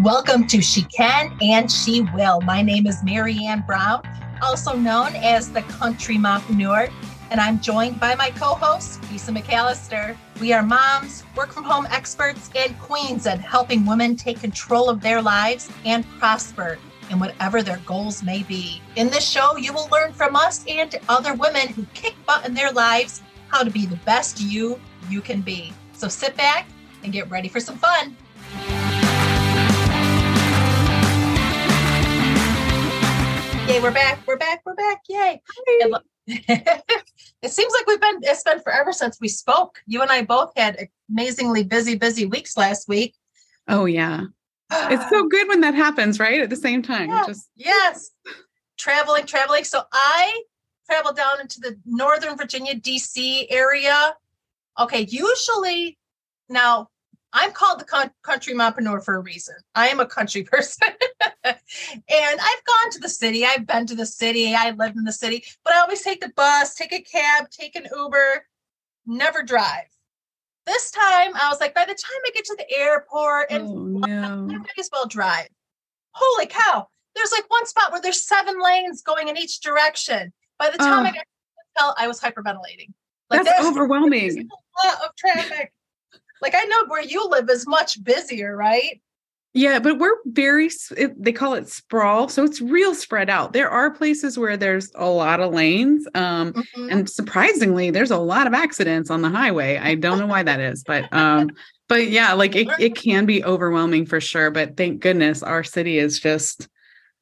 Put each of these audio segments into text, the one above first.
Welcome to She Can and She Will. My name is Marianne Brown, also known as the Country Mompreneur, and I'm joined by my co-host, Lisa McAllister. We are moms, work from home experts, and queens at helping women take control of their lives and prosper in whatever their goals may be. In this show, you will learn from us and other women who kick butt in their lives how to be the best you you can be. So sit back and get ready for some fun. Yay, we're back. We're back. We're back. Yay. it seems like we've been, it's been forever since we spoke. You and I both had amazingly busy, busy weeks last week. Oh, yeah. it's so good when that happens, right? At the same time. Yeah. Just yes. Traveling, traveling. So I traveled down into the Northern Virginia, DC area. Okay, usually now I'm called the country mompreneur for a reason. I am a country person. and I've gone to the city. I've been to the city. I lived in the city, but I always take the bus, take a cab, take an Uber, never drive. This time I was like, by the time I get to the airport and oh, no. I might as well drive. Holy cow. There's like one spot where there's seven lanes going in each direction. By the time oh. I got to the hotel, I was hyperventilating. Like, That's overwhelming. A lot of traffic. Like I know where you live is much busier, right? Yeah, but we're very, they call it sprawl. So it's real spread out. There are places where there's a lot of lanes. Um, mm-hmm. And surprisingly, there's a lot of accidents on the highway. I don't know why that is, but, um, but yeah, like it, it can be overwhelming for sure. But thank goodness our city is just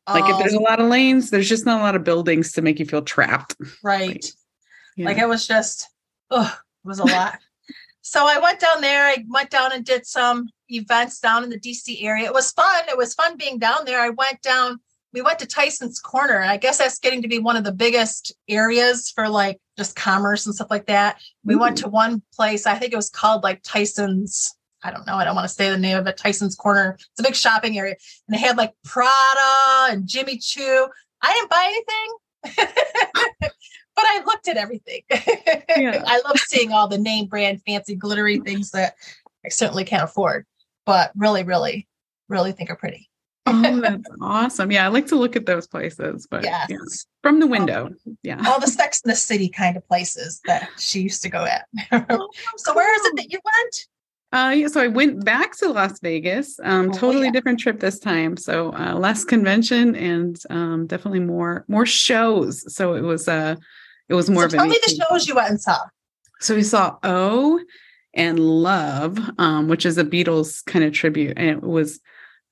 like if there's a oh. lot of lanes, there's just not a lot of buildings to make you feel trapped. Right. Like, yeah. like it was just, oh, it was a lot. So I went down there. I went down and did some events down in the DC area. It was fun. It was fun being down there. I went down, we went to Tyson's Corner. And I guess that's getting to be one of the biggest areas for like just commerce and stuff like that. We Ooh. went to mm. one place, I think it was called like Tyson's. I don't know. I don't want to say the name of it. Tyson's Corner. It's a big shopping area. And they had like Prada and Jimmy Choo. I didn't buy anything. but I looked at everything. Yeah. I love seeing all the name brand fancy glittery things that I certainly can't afford but really, really, really think are pretty. oh, that's awesome. Yeah, I like to look at those places, but yes. yeah, from the window. yeah. All the Sex in the City kind of places that she used to go at. oh, so, where is it that you went? Uh, yeah, so I went back to Las Vegas. Um, oh, totally yeah. different trip this time. So uh, less convention and um, definitely more more shows. So it was uh, it was more. So tell me the shows you went and saw. So we saw O and Love, um, which is a Beatles kind of tribute. And it was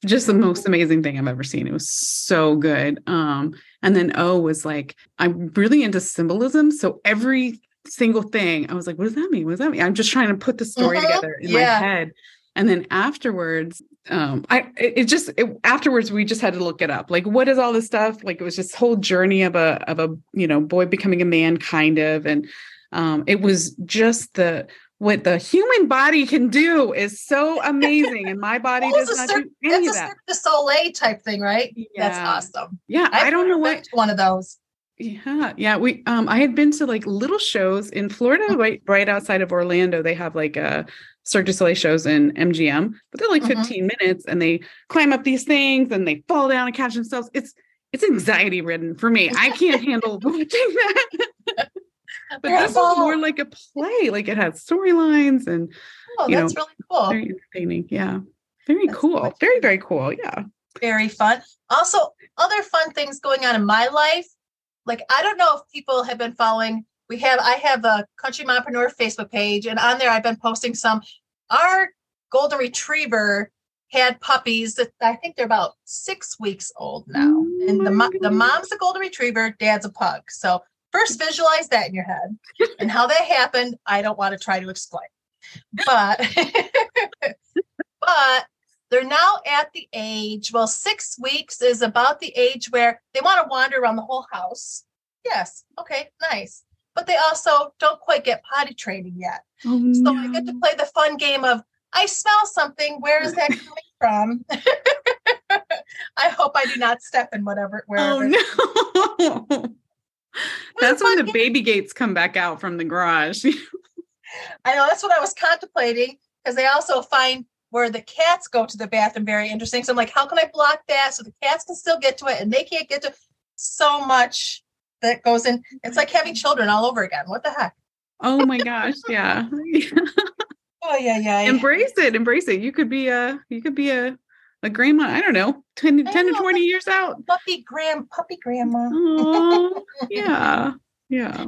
just the most amazing thing I've ever seen. It was so good. Um, and then O was like, I'm really into symbolism. So every single thing, I was like, what does that mean? What does that mean? I'm just trying to put the story mm-hmm. together in yeah. my head. And then afterwards, um, I it just it, afterwards we just had to look it up. Like, what is all this stuff? Like, it was this whole journey of a of a you know boy becoming a man, kind of, and um, it was just the what the human body can do is so amazing, and my body well, does not do any of that. The Soleil type thing, right? Yeah. That's awesome. Yeah, I've I do not know what one of those. Yeah, yeah. We um, I had been to like little shows in Florida, mm-hmm. right, right outside of Orlando. They have like a Cirque du Soleil shows in MGM, but they're like mm-hmm. 15 minutes, and they climb up these things and they fall down and catch themselves. It's it's anxiety ridden for me. I can't handle watching that. but this is more like a play. Like it has storylines and oh, that's know, really cool. Very entertaining. Yeah. Very that's cool. Very, very cool. Yeah. Very fun. Also, other fun things going on in my life. Like I don't know if people have been following. We have I have a Country Mompreneur Facebook page, and on there I've been posting some. Our golden retriever had puppies that I think they're about six weeks old now. Oh and the, the mom's a golden retriever, dad's a pug. So First, visualize that in your head. And how that happened, I don't want to try to explain. But but they're now at the age, well, six weeks is about the age where they want to wander around the whole house. Yes. Okay, nice. But they also don't quite get potty training yet. Oh, so no. I get to play the fun game of I smell something. Where is that coming from? I hope I do not step in whatever wherever. Oh no. That's when the baby gates come back out from the garage. I know that's what I was contemplating because they also find where the cats go to the bathroom very interesting. So I'm like, how can I block that so the cats can still get to it and they can't get to so much that goes in. It's like having mm-hmm. children all over again. What the heck? Oh my gosh. Yeah. oh yeah, yeah. Embrace it. Embrace it. You could be a you could be a a grandma, I don't know, 10, 10 know, to 20 years out. Puppy grand puppy grandma. Oh, yeah. Yeah.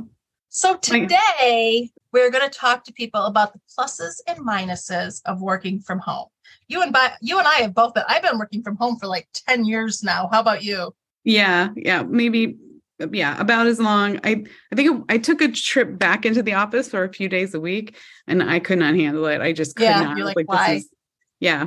So today we're going to talk to people about the pluses and minuses of working from home. You and by you and I have both been I've been working from home for like 10 years now. How about you? Yeah, yeah, maybe yeah, about as long. I I think I took a trip back into the office for a few days a week and I could not handle it. I just could yeah, not. Like, like why? Is, yeah.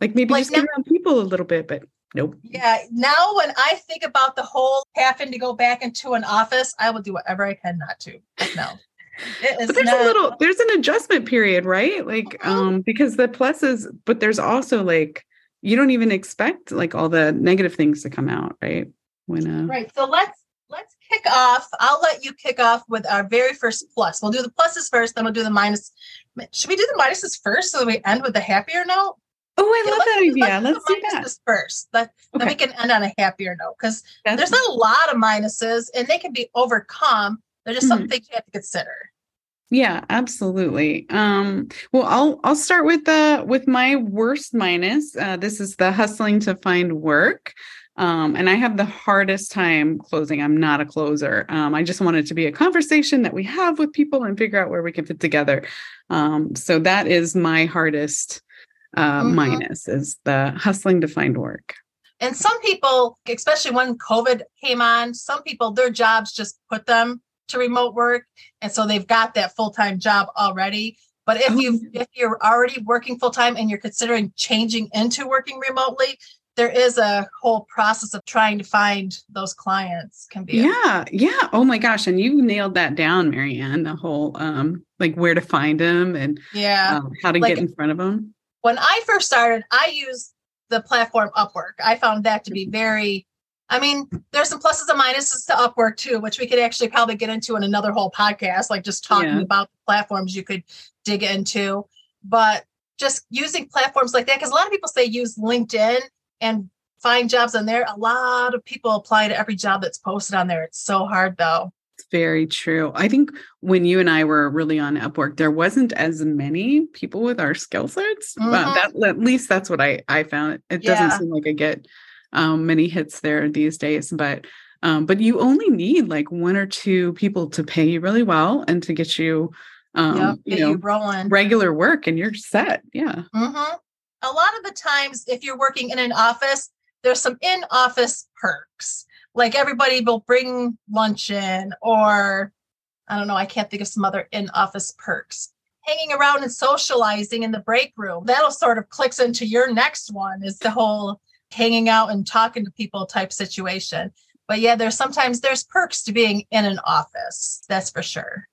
Like maybe like just now, get around people a little bit, but nope. Yeah. Now when I think about the whole having to go back into an office, I will do whatever I can not to. No. but there's not, a little there's an adjustment period, right? Like mm-hmm. um because the pluses, but there's also like you don't even expect like all the negative things to come out, right? When uh Right. So let's let's kick off. I'll let you kick off with our very first plus. We'll do the pluses first, then we'll do the minus. Should we do the minuses first so that we end with the happier note? Oh, I yeah, love that idea. Let's, let's do that first. Let, okay. then we can end on a happier note because there's not a lot of minuses and they can be overcome. They're just mm-hmm. something you have to consider. Yeah, absolutely. Um, well, I'll I'll start with the with my worst minus. Uh, this is the hustling to find work. Um, and I have the hardest time closing. I'm not a closer. Um, I just want it to be a conversation that we have with people and figure out where we can fit together. Um, so that is my hardest uh, mm-hmm. minus is the hustling to find work. And some people, especially when COVID came on, some people their jobs just put them to remote work, and so they've got that full time job already. But if you oh. if you're already working full time and you're considering changing into working remotely, there is a whole process of trying to find those clients can be yeah a- yeah oh my gosh and you nailed that down marianne the whole um like where to find them and yeah. um, how to like, get in front of them when i first started i used the platform upwork. I found that to be very i mean there's some pluses and minuses to upwork too which we could actually probably get into in another whole podcast like just talking yeah. about the platforms you could dig into. But just using platforms like that because a lot of people say use linkedin and find jobs on there. A lot of people apply to every job that's posted on there. It's so hard though. It's very true. I think when you and I were really on Upwork, there wasn't as many people with our skill sets. Mm-hmm. that at least that's what I I found. It yeah. doesn't seem like I get um, many hits there these days, but um, but you only need like one or two people to pay you really well and to get you um, yep, you know rolling. regular work and you're set. Yeah. Mm-hmm a lot of the times, if you're working in an office, there's some in office perks. Like everybody will bring lunch in, or I don't know, I can't think of some other in office perks. Hanging around and socializing in the break room. That'll sort of clicks into your next one is the whole hanging out and talking to people type situation. But yeah, there's sometimes there's perks to being in an office. That's for sure.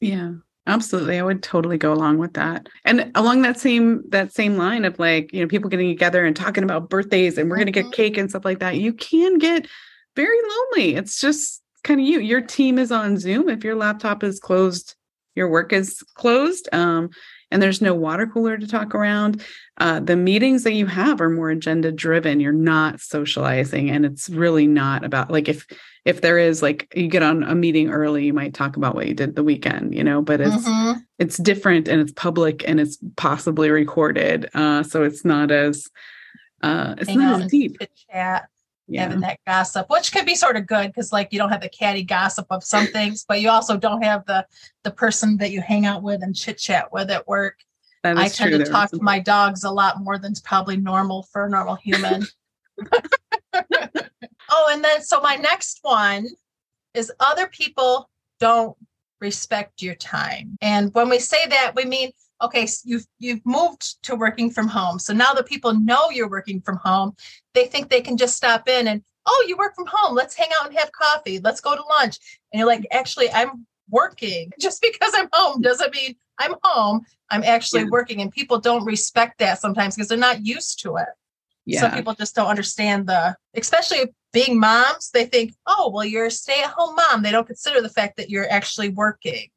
Yeah. Absolutely. I would totally go along with that. And along that same that same line of like, you know, people getting together and talking about birthdays and we're going to get mm-hmm. cake and stuff like that. You can get very lonely. It's just kind of you. Your team is on Zoom. If your laptop is closed, your work is closed. Um, and there's no water cooler to talk around. Uh, the meetings that you have are more agenda driven. You're not socializing, and it's really not about like if if there is like you get on a meeting early, you might talk about what you did the weekend, you know. But it's mm-hmm. it's different and it's public and it's possibly recorded, uh, so it's not as uh, it's Hang not as deep. Chat yeah. having that gossip, which can be sort of good because like you don't have the catty gossip of some things, but you also don't have the the person that you hang out with and chit chat with at work. I tend to talk to my dogs a lot more than's probably normal for a normal human. oh, and then so my next one is other people don't respect your time. And when we say that, we mean okay, so you've you've moved to working from home. So now that people know you're working from home, they think they can just stop in and oh, you work from home. Let's hang out and have coffee. Let's go to lunch. And you're like, actually, I'm working. Just because I'm home doesn't mean I'm home. I'm actually yeah. working. And people don't respect that sometimes because they're not used to it. Yeah. Some people just don't understand the, especially being moms, they think, oh, well, you're a stay at home mom. They don't consider the fact that you're actually working.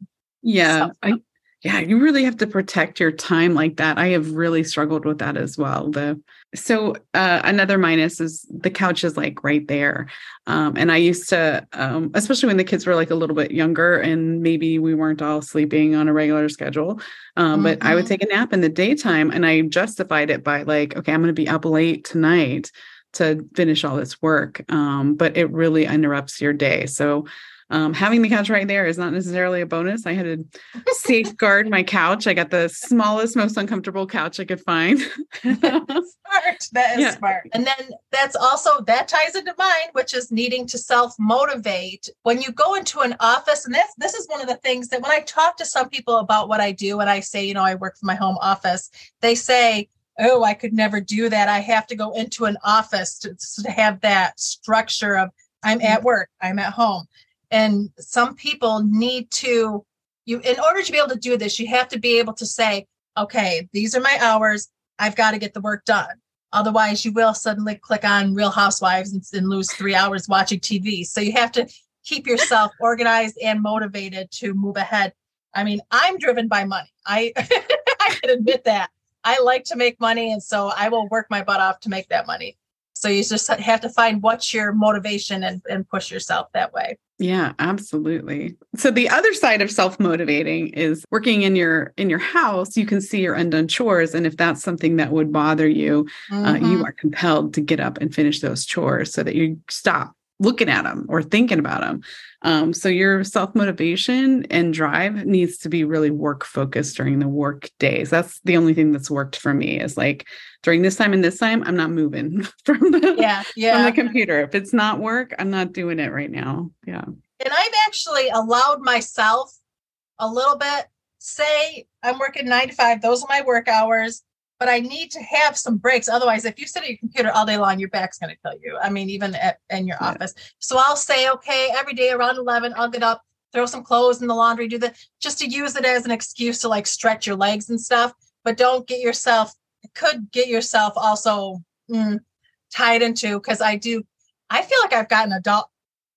Yeah. So, I, yeah, you really have to protect your time like that. I have really struggled with that as well. The so uh, another minus is the couch is like right there, um, and I used to, um, especially when the kids were like a little bit younger and maybe we weren't all sleeping on a regular schedule. Um, mm-hmm. But I would mm-hmm. take a nap in the daytime, and I justified it by like, okay, I'm going to be up late tonight to finish all this work. Um, but it really interrupts your day. So um, having the couch right there is not necessarily a bonus. I had to safeguard my couch. I got the smallest, most uncomfortable couch I could find. smart. That is yeah. smart. And then that's also that ties into mine, which is needing to self motivate. When you go into an office, and this this is one of the things that when I talk to some people about what I do, and I say, you know, I work from my home office, they say, oh, I could never do that. I have to go into an office to, to have that structure of I'm at mm-hmm. work, I'm at home. And some people need to, you, in order to be able to do this, you have to be able to say, okay, these are my hours. I've got to get the work done. Otherwise, you will suddenly click on Real Housewives and, and lose three hours watching TV. So you have to keep yourself organized and motivated to move ahead. I mean, I'm driven by money. I I can admit that. I like to make money, and so I will work my butt off to make that money. So you just have to find what's your motivation and, and push yourself that way. Yeah, absolutely. So the other side of self-motivating is working in your in your house, you can see your undone chores and if that's something that would bother you, mm-hmm. uh, you mm-hmm. are compelled to get up and finish those chores so that you stop looking at them or thinking about them. Um, so your self motivation and drive needs to be really work focused during the work days. That's the only thing that's worked for me is like during this time and this time, I'm not moving from the yeah, yeah. from the computer. If it's not work, I'm not doing it right now. Yeah. And I've actually allowed myself a little bit. Say I'm working nine to five; those are my work hours but I need to have some breaks. Otherwise, if you sit at your computer all day long, your back's going to kill you. I mean, even at, in your yeah. office. So I'll say, okay, every day around 11, I'll get up, throw some clothes in the laundry, do the just to use it as an excuse to like stretch your legs and stuff. But don't get yourself, could get yourself also mm, tied into because I do, I feel like I've gotten adult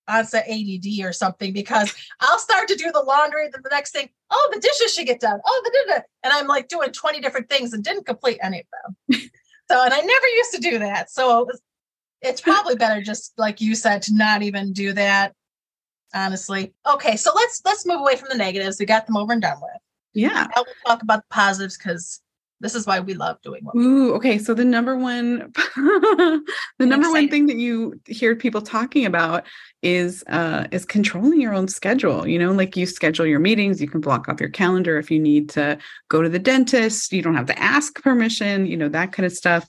onset ADD or something because I'll start to do the laundry. Then the next thing, oh, the dishes should get done. Oh, the and I'm like doing 20 different things and didn't complete any of them. so, and I never used to do that. So it's probably better just like you said to not even do that. Honestly. Okay, so let's let's move away from the negatives. We got them over and done with. Yeah. Now we'll talk about the positives because this is why we love doing what Ooh, okay. So the number one the I'm number excited. one thing that you hear people talking about is uh is controlling your own schedule. You know, like you schedule your meetings, you can block off your calendar if you need to go to the dentist, you don't have to ask permission, you know, that kind of stuff.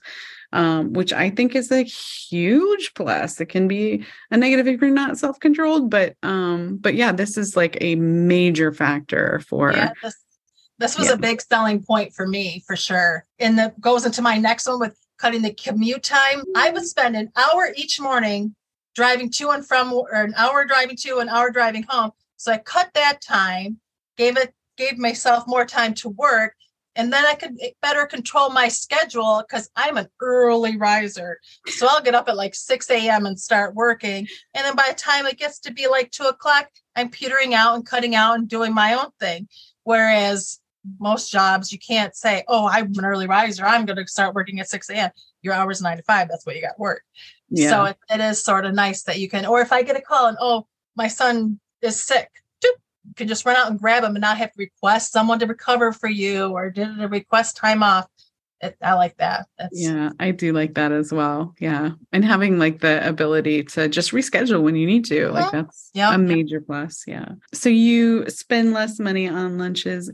Um, which I think is a huge plus. It can be a negative if you're not self-controlled, but um, but yeah, this is like a major factor for yeah, this, this was yeah. a big selling point for me for sure. And that goes into my next one with cutting the commute time. I would mm-hmm. spend an hour each morning driving to and from or an hour driving to an hour driving home. So I cut that time, gave it gave myself more time to work and then I could better control my schedule because I'm an early riser. So I'll get up at like 6 a.m. and start working. And then by the time it gets to be like two o'clock, I'm petering out and cutting out and doing my own thing. Whereas most jobs you can't say oh i'm an early riser i'm going to start working at 6 a.m your hours 9 to 5 that's what you got work yeah. so it, it is sort of nice that you can or if i get a call and oh my son is sick you can just run out and grab him and not have to request someone to recover for you or did a request time off it, I like that. That's, yeah, I do like that as well. Yeah. And having like the ability to just reschedule when you need to, like that's yep. a major plus. Yeah. So you spend less money on lunches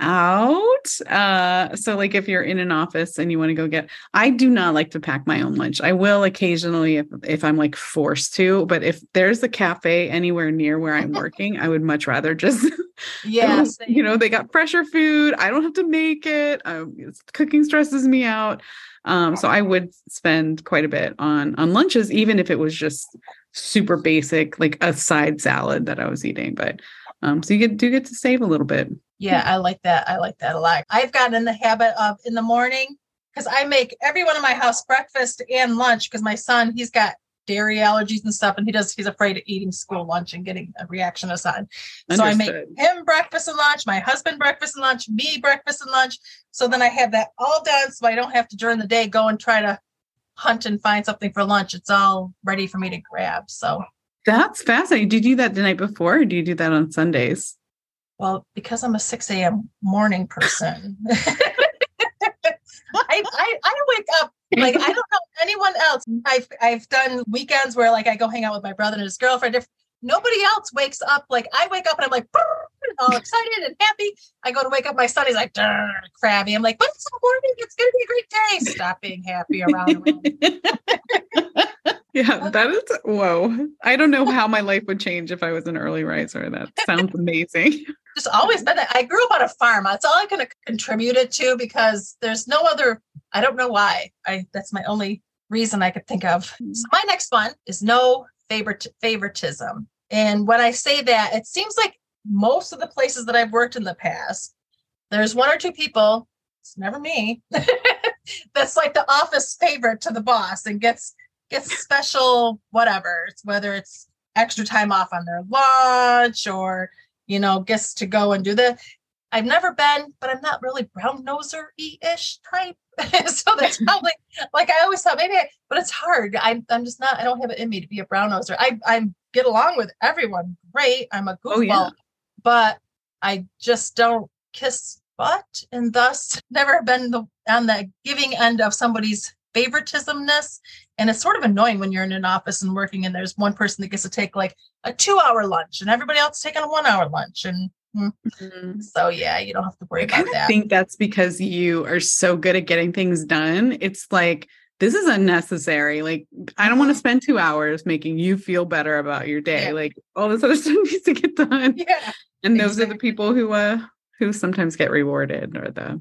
out. Uh, so like if you're in an office and you want to go get, I do not like to pack my own lunch. I will occasionally if if I'm like forced to, but if there's a cafe anywhere near where I'm working, I would much rather just, yeah, you know, they got fresher food. I don't have to make it. Um, cooking stresses me out. Um, so I would spend quite a bit on on lunches, even if it was just super basic, like a side salad that I was eating. But um, so you get do get to save a little bit. Yeah, I like that. I like that a lot. I've gotten in the habit of in the morning because I make everyone in my house breakfast and lunch because my son he's got dairy allergies and stuff, and he does. He's afraid of eating school lunch and getting a reaction sun. So I make him breakfast and lunch, my husband breakfast and lunch, me breakfast and lunch. So then I have that all done, so I don't have to during the day go and try to hunt and find something for lunch. It's all ready for me to grab. So that's fascinating. Do you do that the night before, or do you do that on Sundays? Well, because I'm a 6 a.m. morning person, I, I, I wake up like I don't know anyone else. I've I've done weekends where like I go hang out with my brother and his girlfriend. If nobody else wakes up, like I wake up and I'm like all excited and happy. I go to wake up my son, he's like crabby. I'm like, but it's morning, it's gonna be a great day. Stop being happy around. yeah, that is whoa. I don't know how my life would change if I was an early riser. That sounds amazing just always been that. I grew up on a farm. That's all I can contribute it to because there's no other. I don't know why. I that's my only reason I could think of. Hmm. So my next one is no favorite favoritism. And when I say that, it seems like most of the places that I've worked in the past, there's one or two people. It's never me. that's like the office favorite to the boss and gets gets special whatever. Whether it's extra time off on their lunch or you know, gets to go and do the. I've never been, but I'm not really brown noser ish type. so that's probably like I always thought maybe, I, but it's hard. I'm I'm just not. I don't have it in me to be a brown noser. I I get along with everyone great. I'm a goofball, oh, yeah. but I just don't kiss butt, and thus never been the on the giving end of somebody's favoritismness. And it's sort of annoying when you're in an office and working and there's one person that gets to take like a two hour lunch and everybody else taking a one hour lunch. And hmm. mm-hmm. so, yeah, you don't have to worry I about that. I think that's because you are so good at getting things done. It's like, this is unnecessary. Like, I don't want to mm-hmm. spend two hours making you feel better about your day. Yeah. Like, all this other stuff needs to get done. Yeah. And those exactly. are the people who, uh, who sometimes get rewarded or the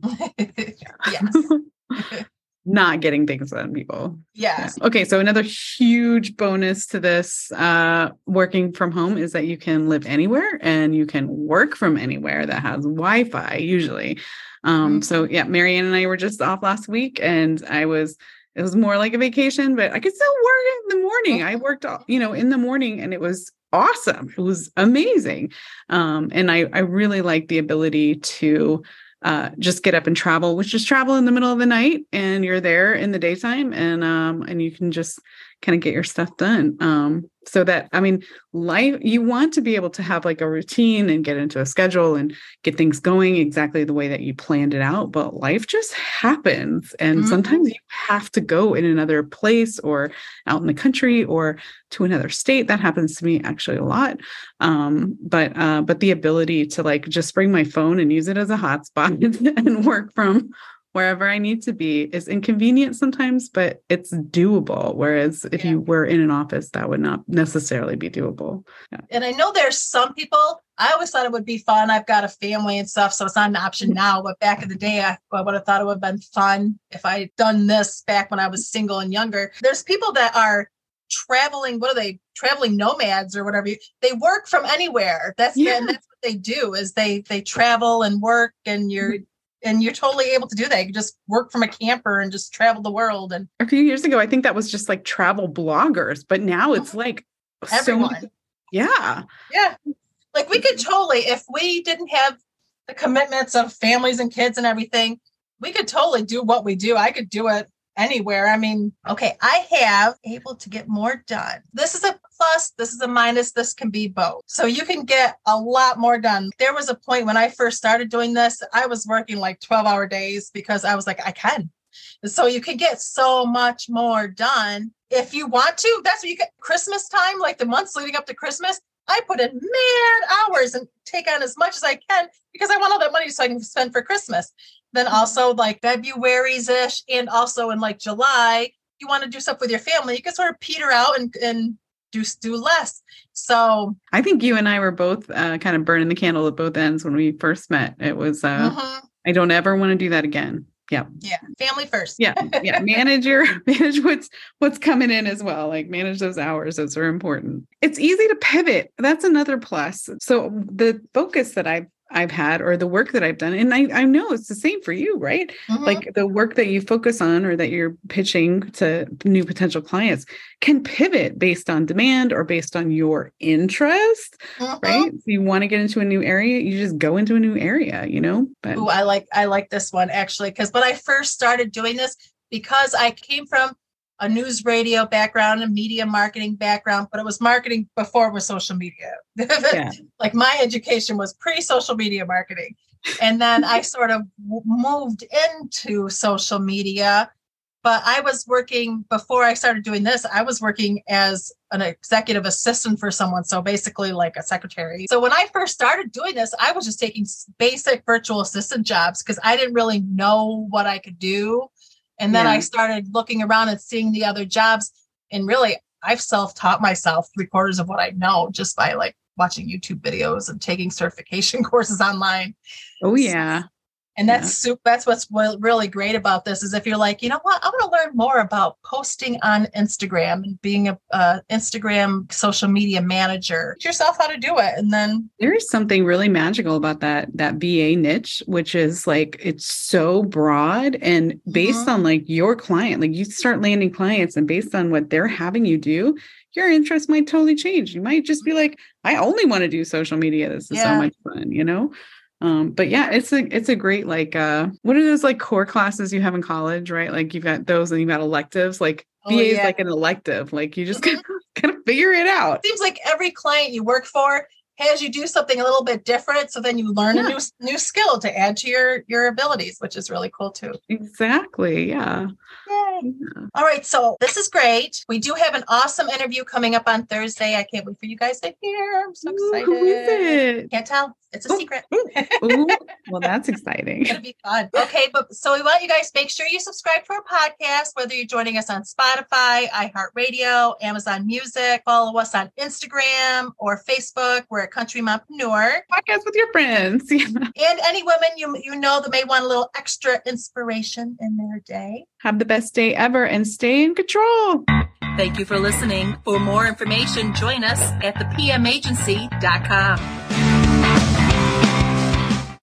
yes not getting things done people. Yes. Yeah. okay so another huge bonus to this uh working from home is that you can live anywhere and you can work from anywhere that has wi-fi usually. Um mm-hmm. so yeah marianne and i were just off last week and i was it was more like a vacation but i could still work in the morning. I worked you know in the morning and it was awesome. It was amazing. Um and i i really like the ability to uh, just get up and travel, which is travel in the middle of the night, and you're there in the daytime, and um, and you can just kind of get your stuff done. Um, so that I mean, life you want to be able to have like a routine and get into a schedule and get things going exactly the way that you planned it out. But life just happens, and mm-hmm. sometimes you have to go in another place or out in the country or to another state. That happens to me actually a lot. Um, but uh, but the ability to like just bring my phone and use it as a hotspot and work from wherever I need to be is inconvenient sometimes, but it's doable. Whereas if yeah. you were in an office, that would not necessarily be doable. Yeah. And I know there's some people, I always thought it would be fun. I've got a family and stuff, so it's not an option now. But back in the day, I, I would have thought it would have been fun if I had done this back when I was single and younger. There's people that are traveling what are they traveling nomads or whatever they work from anywhere that's yeah. that's what they do is they they travel and work and you're mm-hmm and you're totally able to do that. You can just work from a camper and just travel the world. And a few years ago, I think that was just like travel bloggers, but now it's mm-hmm. like everyone. So yeah. Yeah. Like we could totally, if we didn't have the commitments of families and kids and everything, we could totally do what we do. I could do it anywhere. I mean, okay, I have able to get more done. This is a plus, this is a minus, this can be both. So you can get a lot more done. There was a point when I first started doing this, I was working like 12 hour days because I was like, I can. So you can get so much more done if you want to. That's what you get Christmas time, like the months leading up to Christmas. I put in mad hours and take on as much as I can because I want all that money so I can spend for Christmas. Then mm-hmm. also like February's ish and also in like July, you want to do stuff with your family, you can sort of peter out and, and do do less. So I think you and I were both uh, kind of burning the candle at both ends when we first met. It was uh, mm-hmm. I don't ever want to do that again. Yeah. Yeah. Family first. yeah. Yeah. Manage your manage what's what's coming in as well. Like manage those hours. Those are important. It's easy to pivot. That's another plus. So the focus that I've I've had or the work that I've done. And I, I know it's the same for you, right? Mm-hmm. Like the work that you focus on or that you're pitching to new potential clients can pivot based on demand or based on your interest, mm-hmm. right? So you want to get into a new area, you just go into a new area, you know? But Ooh, I like I like this one actually because when I first started doing this, because I came from a news radio background a media marketing background, but it was marketing before it was social media. Yeah. like my education was pre social media marketing. And then I sort of w- moved into social media. But I was working before I started doing this, I was working as an executive assistant for someone. So basically, like a secretary. So when I first started doing this, I was just taking basic virtual assistant jobs because I didn't really know what I could do and then yeah. I started looking around and seeing the other jobs. And really, I've self taught myself three quarters of what I know just by like watching YouTube videos and taking certification courses online. Oh, yeah and that's yeah. that's what's really great about this is if you're like you know what? I want to learn more about posting on instagram and being a instagram social media manager. Teach yourself how to do it. And then there is something really magical about that that va niche which is like it's so broad and based mm-hmm. on like your client like you start landing clients and based on what they're having you do your interest might totally change. You might just be like i only want to do social media. This is yeah. so much fun you know um but yeah it's a it's a great like uh what are those like core classes you have in college right like you've got those and you've got electives like oh, BA yeah. is like an elective like you just kind of, kind of figure it out seems like every client you work for has you do something a little bit different so then you learn yeah. a new new skill to add to your your abilities which is really cool too exactly yeah Yay. Yeah. All right. So this is great. We do have an awesome interview coming up on Thursday. I can't wait for you guys to hear. I'm so excited. Ooh, who is it? Can't tell. It's a Ooh. secret. Ooh. Well, that's exciting. It'll be fun. Okay. But so we want you guys make sure you subscribe to our podcast, whether you're joining us on Spotify, iHeartRadio, Amazon Music, follow us on Instagram or Facebook. We're a country mompreneur. Podcast with your friends. and any women you you know that may want a little extra inspiration in their day. Have the best day ever and stay in control. Thank you for listening. For more information, join us at thepmagency.com.